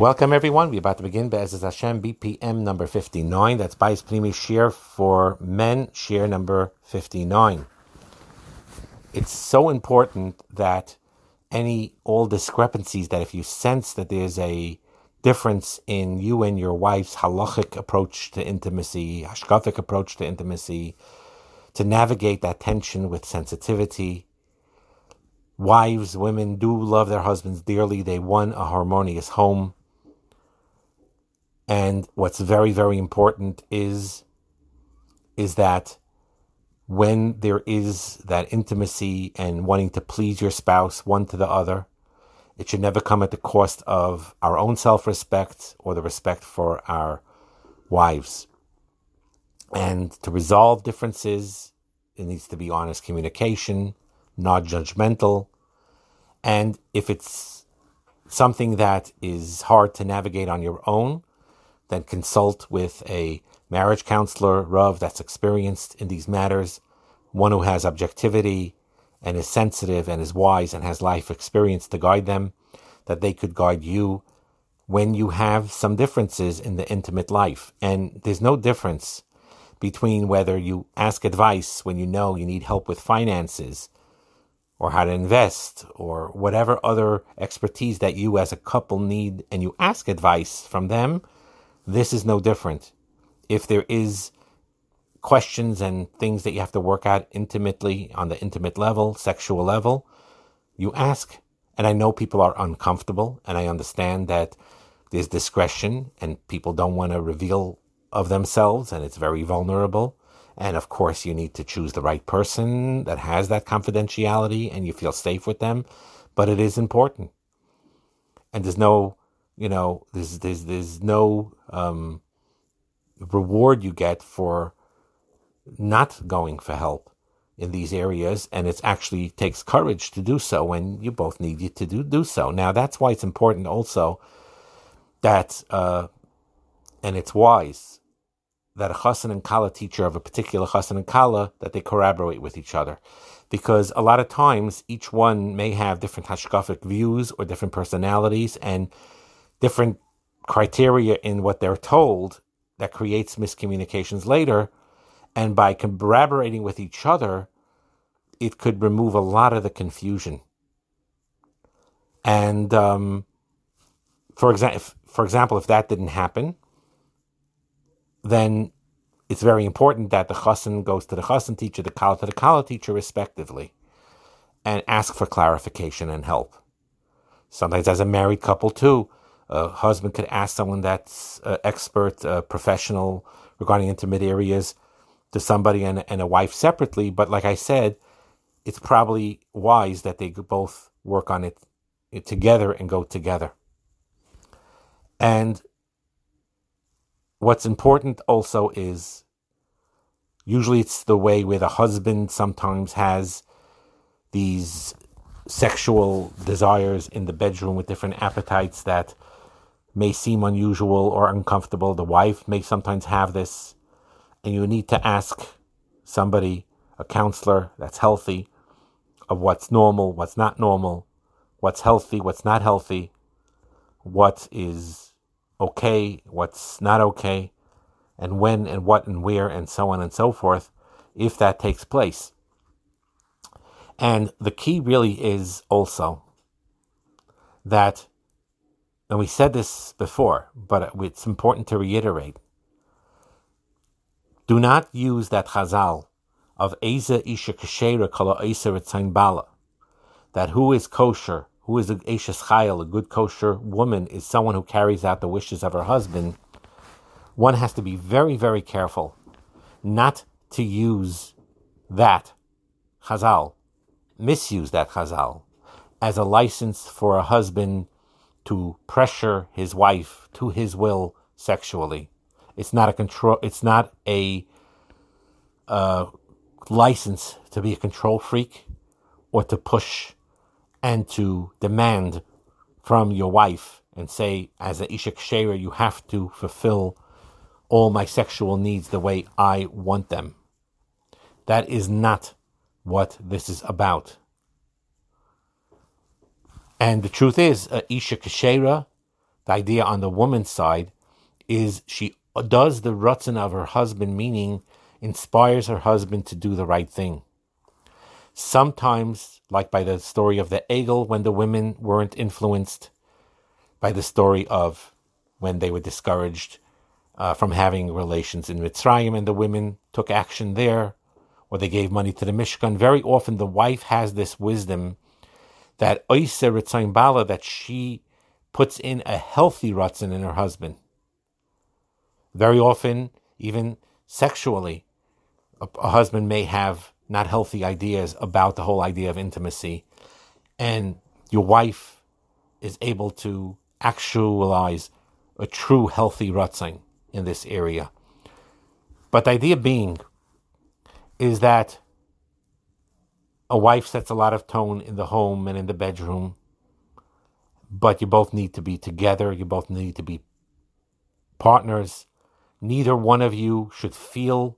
Welcome everyone. We're about to begin Be'ezaz Hashem BPM number 59. That's Bais Pnimi Shir for men, Shir number 59. It's so important that any, all discrepancies that if you sense that there's a difference in you and your wife's halachic approach to intimacy, hashkafic approach to intimacy, to navigate that tension with sensitivity. Wives, women do love their husbands dearly. They want a harmonious home. And what's very, very important is, is that when there is that intimacy and wanting to please your spouse one to the other, it should never come at the cost of our own self respect or the respect for our wives. And to resolve differences, it needs to be honest communication, not judgmental. And if it's something that is hard to navigate on your own, then consult with a marriage counselor, Rav, that's experienced in these matters, one who has objectivity and is sensitive and is wise and has life experience to guide them, that they could guide you when you have some differences in the intimate life. And there's no difference between whether you ask advice when you know you need help with finances or how to invest or whatever other expertise that you as a couple need and you ask advice from them this is no different. If there is questions and things that you have to work out intimately on the intimate level, sexual level, you ask. And I know people are uncomfortable, and I understand that there's discretion and people don't want to reveal of themselves, and it's very vulnerable. And of course, you need to choose the right person that has that confidentiality and you feel safe with them. But it is important. And there's no you know, there's there's there's no um, reward you get for not going for help in these areas, and it actually takes courage to do so when you both need you to do do so. Now that's why it's important also that uh, and it's wise that a chassan and kala teacher of a particular chassan and kala that they corroborate with each other because a lot of times each one may have different hashkafic views or different personalities and different criteria in what they're told that creates miscommunications later. And by collaborating with each other, it could remove a lot of the confusion. And um, for example, for example, if that didn't happen, then it's very important that the chassan goes to the chassan teacher, the kala to the kala teacher, respectively, and ask for clarification and help. Sometimes, as a married couple too, a husband could ask someone that's uh, expert, uh, professional regarding intimate areas to somebody and, and a wife separately. But like I said, it's probably wise that they both work on it, it together and go together. And what's important also is usually it's the way where the husband sometimes has these sexual desires in the bedroom with different appetites that may seem unusual or uncomfortable. The wife may sometimes have this, and you need to ask somebody, a counselor that's healthy, of what's normal, what's not normal, what's healthy, what's not healthy, what is okay, what's not okay, and when and what and where and so on and so forth, if that takes place. And the key really is also that and we said this before, but it's important to reiterate. Do not use that chazal of Eza Isha Kesheira Kala Esa Bala, that who is kosher, who is a Chayil, a good kosher woman, is someone who carries out the wishes of her husband. One has to be very, very careful not to use that chazal, misuse that chazal, as a license for a husband to pressure his wife to his will sexually. It's not a control. It's not a uh, license to be a control freak or to push and to demand from your wife and say, as a Isha Shera, you have to fulfill all my sexual needs the way I want them. That is not what this is about. And the truth is, uh, Isha Kesheira, the idea on the woman's side is she does the rutzin of her husband, meaning inspires her husband to do the right thing. Sometimes, like by the story of the eigel, when the women weren't influenced by the story of when they were discouraged uh, from having relations in Mitzrayim and the women took action there, or they gave money to the Mishkan. Very often the wife has this wisdom that Oise Ritzayin Bala, that she puts in a healthy Ratzin in her husband. Very often, even sexually, a, a husband may have not healthy ideas about the whole idea of intimacy, and your wife is able to actualize a true healthy rutzing in this area. But the idea being is that a wife sets a lot of tone in the home and in the bedroom, but you both need to be together, you both need to be partners. Neither one of you should feel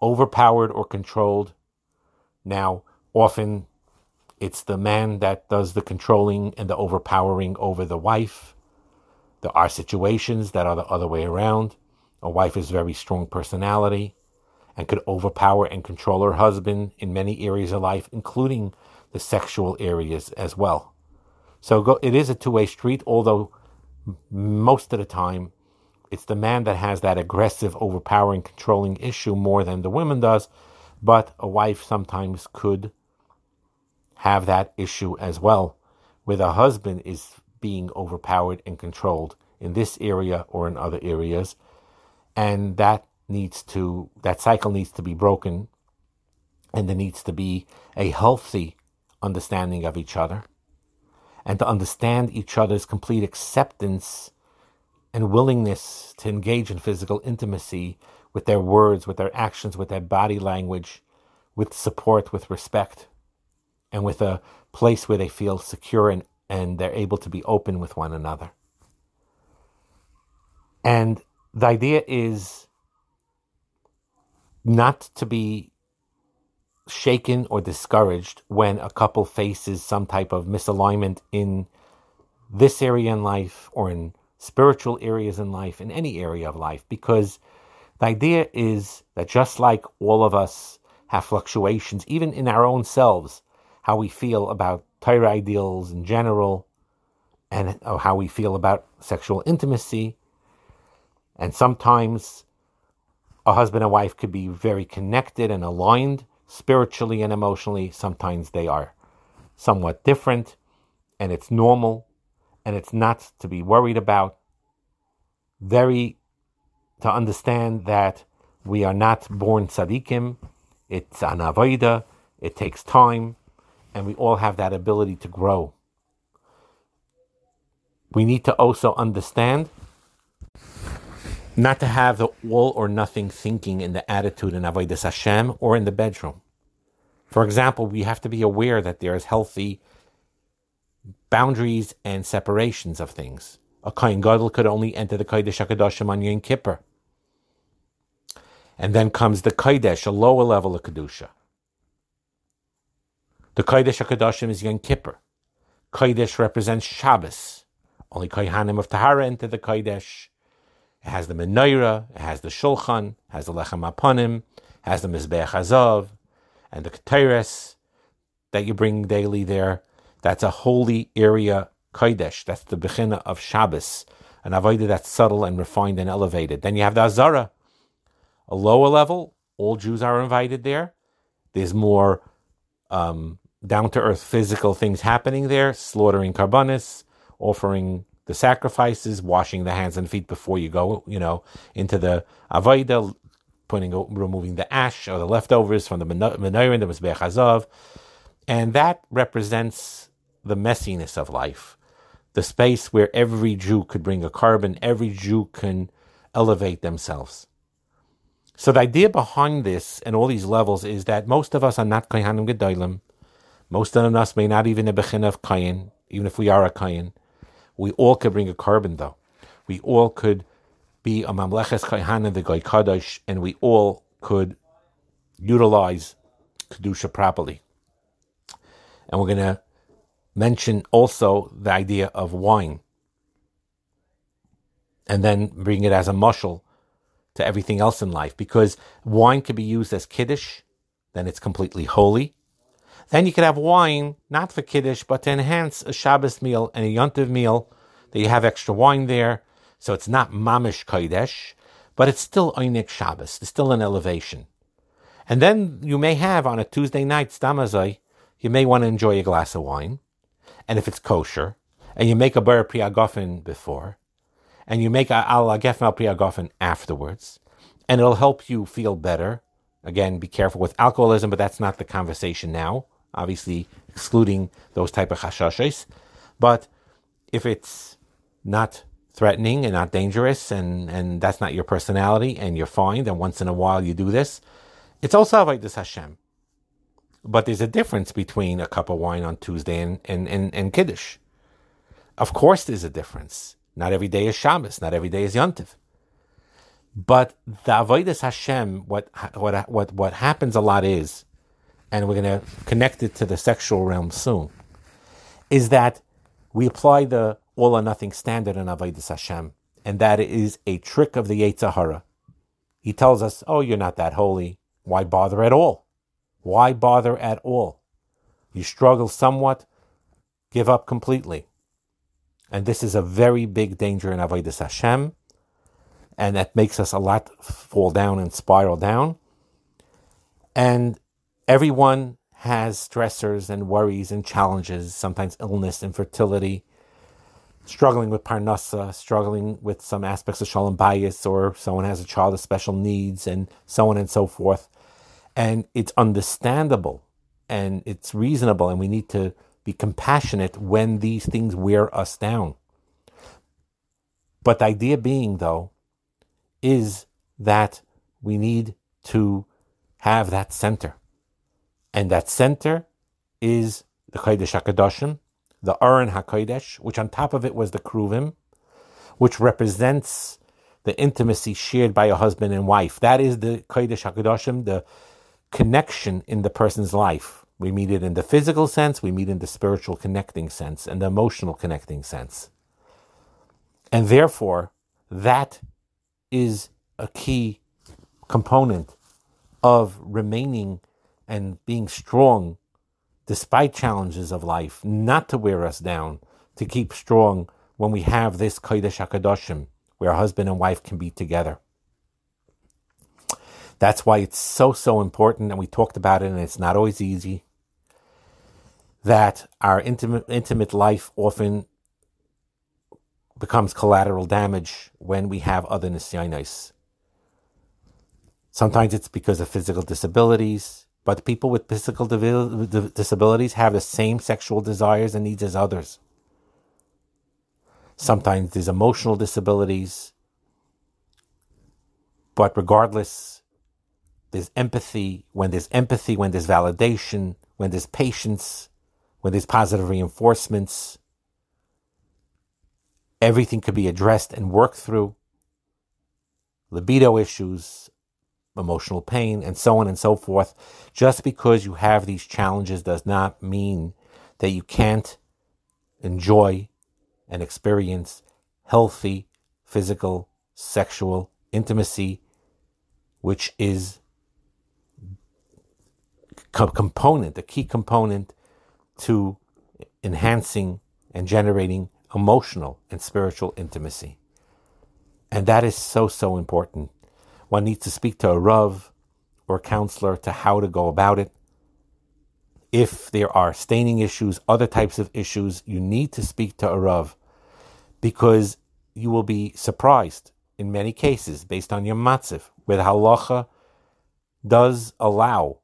overpowered or controlled. Now, often it's the man that does the controlling and the overpowering over the wife. There are situations that are the other way around. A wife is very strong personality and could overpower and control her husband in many areas of life, including the sexual areas as well. So go, it is a two way street, although most of the time it's the man that has that aggressive, overpowering, controlling issue more than the woman does. But a wife sometimes could have that issue as well, where the husband is being overpowered and controlled in this area or in other areas. And that needs to, that cycle needs to be broken. And there needs to be a healthy understanding of each other and to understand each other's complete acceptance and willingness to engage in physical intimacy with their words, with their actions, with their body language, with support, with respect, and with a place where they feel secure and and they're able to be open with one another. And the idea is not to be shaken or discouraged when a couple faces some type of misalignment in this area in life or in spiritual areas in life, in any area of life, because the idea is that just like all of us have fluctuations, even in our own selves, how we feel about Torah ideals in general, and how we feel about sexual intimacy. And sometimes a husband and wife could be very connected and aligned spiritually and emotionally. Sometimes they are somewhat different, and it's normal, and it's not to be worried about. Very to understand that we are not born tzaddikim. It's an avodah. It takes time and we all have that ability to grow. We need to also understand not to have the all or nothing thinking in the attitude in Avodah Hashem or in the bedroom. For example, we have to be aware that there is healthy boundaries and separations of things. A Kohen Gadol could only enter the Kodesh HaKadoshim on Yom Kippur. And then comes the Kodesh, a lower level of Kedusha. The Kodesh HaKadoshim is Yom Kippur. Kodesh represents Shabbos. Only Kohanim of Tahara enter the Kodesh. It has the Menorah, it has the Shulchan, has the Lechem Aponim, has the Mizbeach Azov, and the Keteres that you bring daily there. That's a holy area Kodesh. That's the Bechina of Shabbos, an Avodah that's subtle and refined and elevated. Then you have the Azara, a lower level. All Jews are invited there. There's more um, down to earth physical things happening there, slaughtering karbanis, offering the sacrifices, washing the hands and feet before you go, you know, into the avodah, putting removing the ash or the leftovers from the menorah, the mizbech hazav, and that represents the messiness of life, the space where every Jew could bring a korban, every Jew can elevate themselves. So the idea behind this and all these levels is that most of us are not kohanim gedolim. Most of us may not even a bechin of kayin, even if we are a kayin. We all could bring a korban though. We all could be a mamleches kohanim the goy kadosh, and we all could utilize kedusha properly. And we're going to mention also the idea of wine. and then bring it as a mushal to everything else in life because wine can be used as kiddush, then it's completely holy. Then you could have wine not for kiddush but to enhance a Shabbos meal and a yontiv meal that you have extra wine there, so it's not mamish kodesh, but it's still Oneg Shabbos. It's still an elevation. And then you may have on a Tuesday night stamazai, you may want to enjoy a glass of wine, and if it's kosher, and you make a bar priagofen before, and you make a al gefen priagofen afterwards, and it'll help you feel better. Again, be careful with alcoholism, but that's not the conversation now. Obviously, excluding those type of chashashes. But if it's not threatening and not dangerous, and, and that's not your personality, and you're fine, then once in a while you do this, it's also Avodah Hashem. But there's a difference between a cup of wine on Tuesday and, and, and, and Kiddush. Of course, there's a difference. Not every day is Shabbos, not every day is Yontif. But the Avodah Hashem, what, what, what, what happens a lot is, and we're going to connect it to the sexual realm soon, is that we apply the all or nothing standard in Avodah Hashem, and that is a trick of the Yetzer Hara. He tells us, "Oh, you're not that holy. Why bother at all? Why bother at all? You struggle somewhat, give up completely." And this is a very big danger in Avodah Hashem, and that makes us a lot fall down and spiral down. And everyone has stressors and worries and challenges, sometimes illness, infertility, struggling with parnasa, struggling with some aspects of shalom bayis, or someone has a child with special needs, and so on and so forth. And it's understandable and it's reasonable, and we need to be compassionate when these things wear us down. But the idea being, though, is that we need to have that center. And that center is the Kodesh HaKadoshim, the Aron HaKodesh, which on top of it was the Kruvim, which represents the intimacy shared by a husband and wife. That is the Kodesh HaKadoshim, the connection in the person's life. We meet it in the physical sense, we meet in the spiritual connecting sense, and the emotional connecting sense. And therefore, that is a key component of remaining and being strong despite challenges of life, not to wear us down, to keep strong when we have this Kodesh HaKadoshim, where husband and wife can be together. That's why it's so, so important, and we talked about it, and it's not always easy, that our intimate, intimate life often becomes collateral damage when we have other nisyanis. Sometimes it's because of physical disabilities, but people with physical disabilities have the same sexual desires and needs as others. Sometimes there's emotional disabilities. But regardless, there's empathy. When there's empathy, when there's validation, when there's patience, when there's positive reinforcements, everything could be addressed and worked through. Libido issues, emotional pain, and so on and so forth. Just because you have these challenges does not mean that you can't enjoy and experience healthy physical, sexual intimacy, which is a component, a key component to enhancing and generating emotional and spiritual intimacy. And that is so, so important one needs to speak to a Rav or a counselor to how to go about it. If there are staining issues, other types of issues, you need to speak to a Rav because you will be surprised in many cases based on your matziv, where the halacha does allow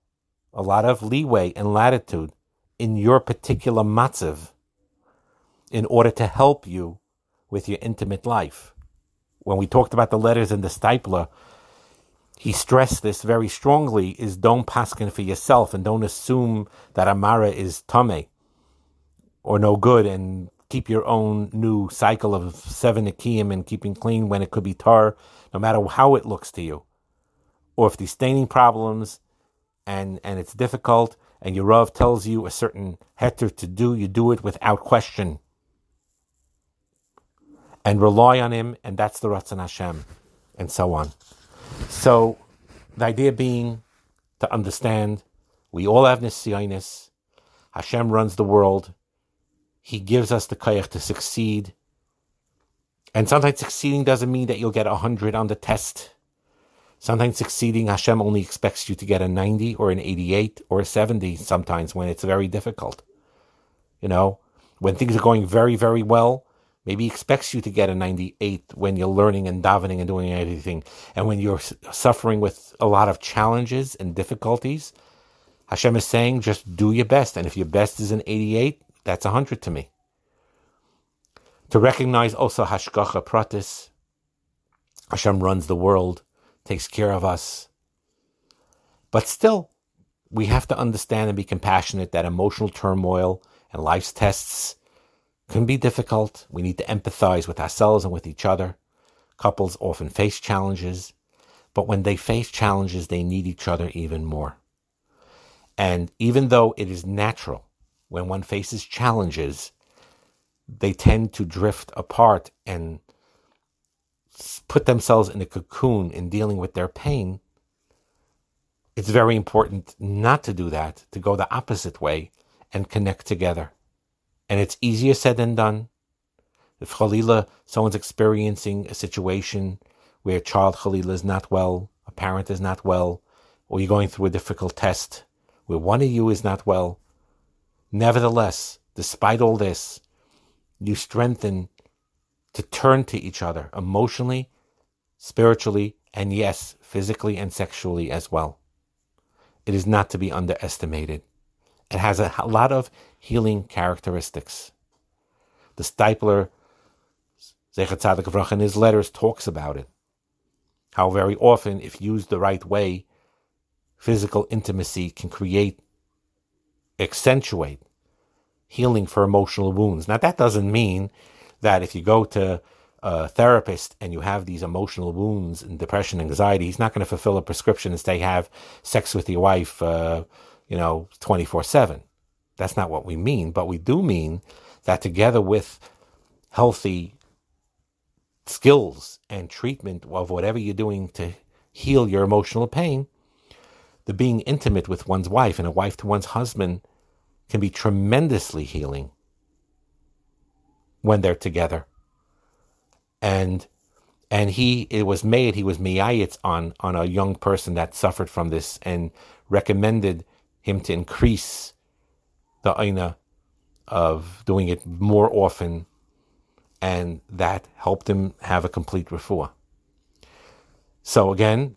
a lot of leeway and latitude in your particular matziv in order to help you with your intimate life. When we talked about the letters in the Steipler, he stressed this very strongly is don't paskin for yourself and don't assume that Amara is tame or no good and keep your own new cycle of seven Akiyim and keeping clean when it could be tar, no matter how it looks to you. Or if there's staining problems and, and it's difficult and your Rav tells you a certain heter to do, you do it without question. and rely on Him, and that's the Ratzon Hashem, and so on. So, the idea being to understand we all have nisyonis. Hashem runs the world. He gives us the koach to succeed. And sometimes succeeding doesn't mean that you'll get a hundred on the test. Sometimes succeeding, Hashem only expects you to get a 90 or an 88 or a 70 sometimes when it's very difficult. You know, when things are going very, very well, maybe he expects you to get a 98 when you're learning and davening and doing everything. And when you're suffering with a lot of challenges and difficulties, Hashem is saying, just do your best. And if your best is an 88, that's 100 to me. To recognize also Hashgacha Pratis, Hashem runs the world takes care of us. But still, we have to understand and be compassionate that emotional turmoil and life's tests can be difficult. We need to empathize with ourselves and with each other. Couples often face challenges, but when they face challenges, they need each other even more. And even though it is natural when one faces challenges, they tend to drift apart and put themselves in a cocoon in dealing with their pain, it's very important not to do that, to go the opposite way and connect together. And it's easier said than done. If Khalila, someone's experiencing a situation where child Khalila is not well, a parent is not well, or you're going through a difficult test where one of you is not well, nevertheless, despite all this, you strengthen to turn to each other emotionally, spiritually, and yes, physically and sexually as well. It is not to be underestimated. It has a lot of healing characteristics. The Steipler, Zecher Tzadik in his letters talks about it. How very often, if used the right way, physical intimacy can create, accentuate healing for emotional wounds. Now, that doesn't mean that if you go to a therapist and you have these emotional wounds and depression, anxiety, he's not going to fulfill a prescription and say have sex with your wife, uh, you know, twenty four seven. That's not what we mean, but we do mean that together with healthy skills and treatment of whatever you're doing to heal your emotional pain, the being intimate with one's wife and a wife to one's husband can be tremendously healing when they're together. And and he it was made he was miyayitz on on a young person that suffered from this and recommended him to increase the aina of doing it more often and that helped him have a complete refuah. So again,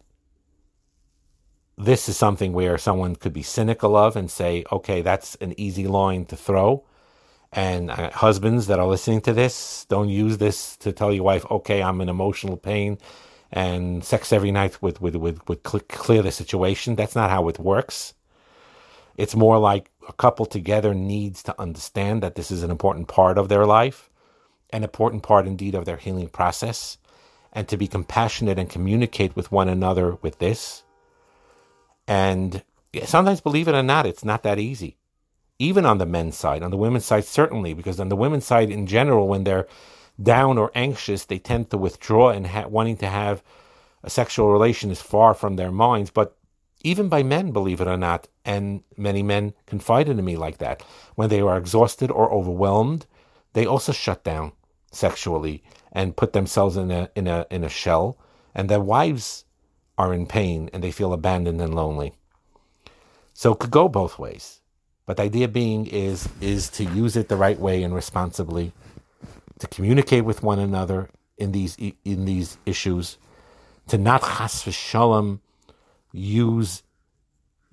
this is something where someone could be cynical of and say, okay, that's an easy line to throw. And uh, husbands that are listening to this, don't use this to tell your wife, okay, I'm in emotional pain and sex every night would, would, would, would clear the situation. That's not how it works. It's more like a couple together needs to understand that this is an important part of their life, an important part indeed of their healing process, and to be compassionate and communicate with one another with this. And sometimes, believe it or not, it's not that easy even on the men's side. On the women's side, certainly, because on the women's side, in general, when they're down or anxious, they tend to withdraw and ha- wanting to have a sexual relation is far from their minds. But even by men, believe it or not, and many men confided in me like that. When they are exhausted or overwhelmed, they also shut down sexually and put themselves in a in a in a shell, and their wives are in pain and they feel abandoned and lonely. So it could go both ways. But the idea being is is to use it the right way and responsibly, to communicate with one another in these in these issues, to not chas v'shalom use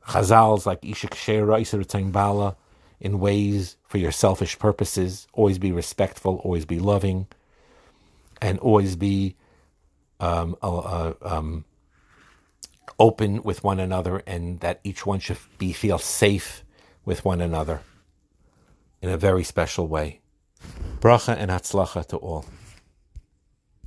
chazals like isha kesheira bala in ways for your selfish purposes. Always be respectful, always be loving, and always be um, uh, um, open with one another, and that each one should be feel safe with one another in a very special way. Bracha and Hatzlacha to all.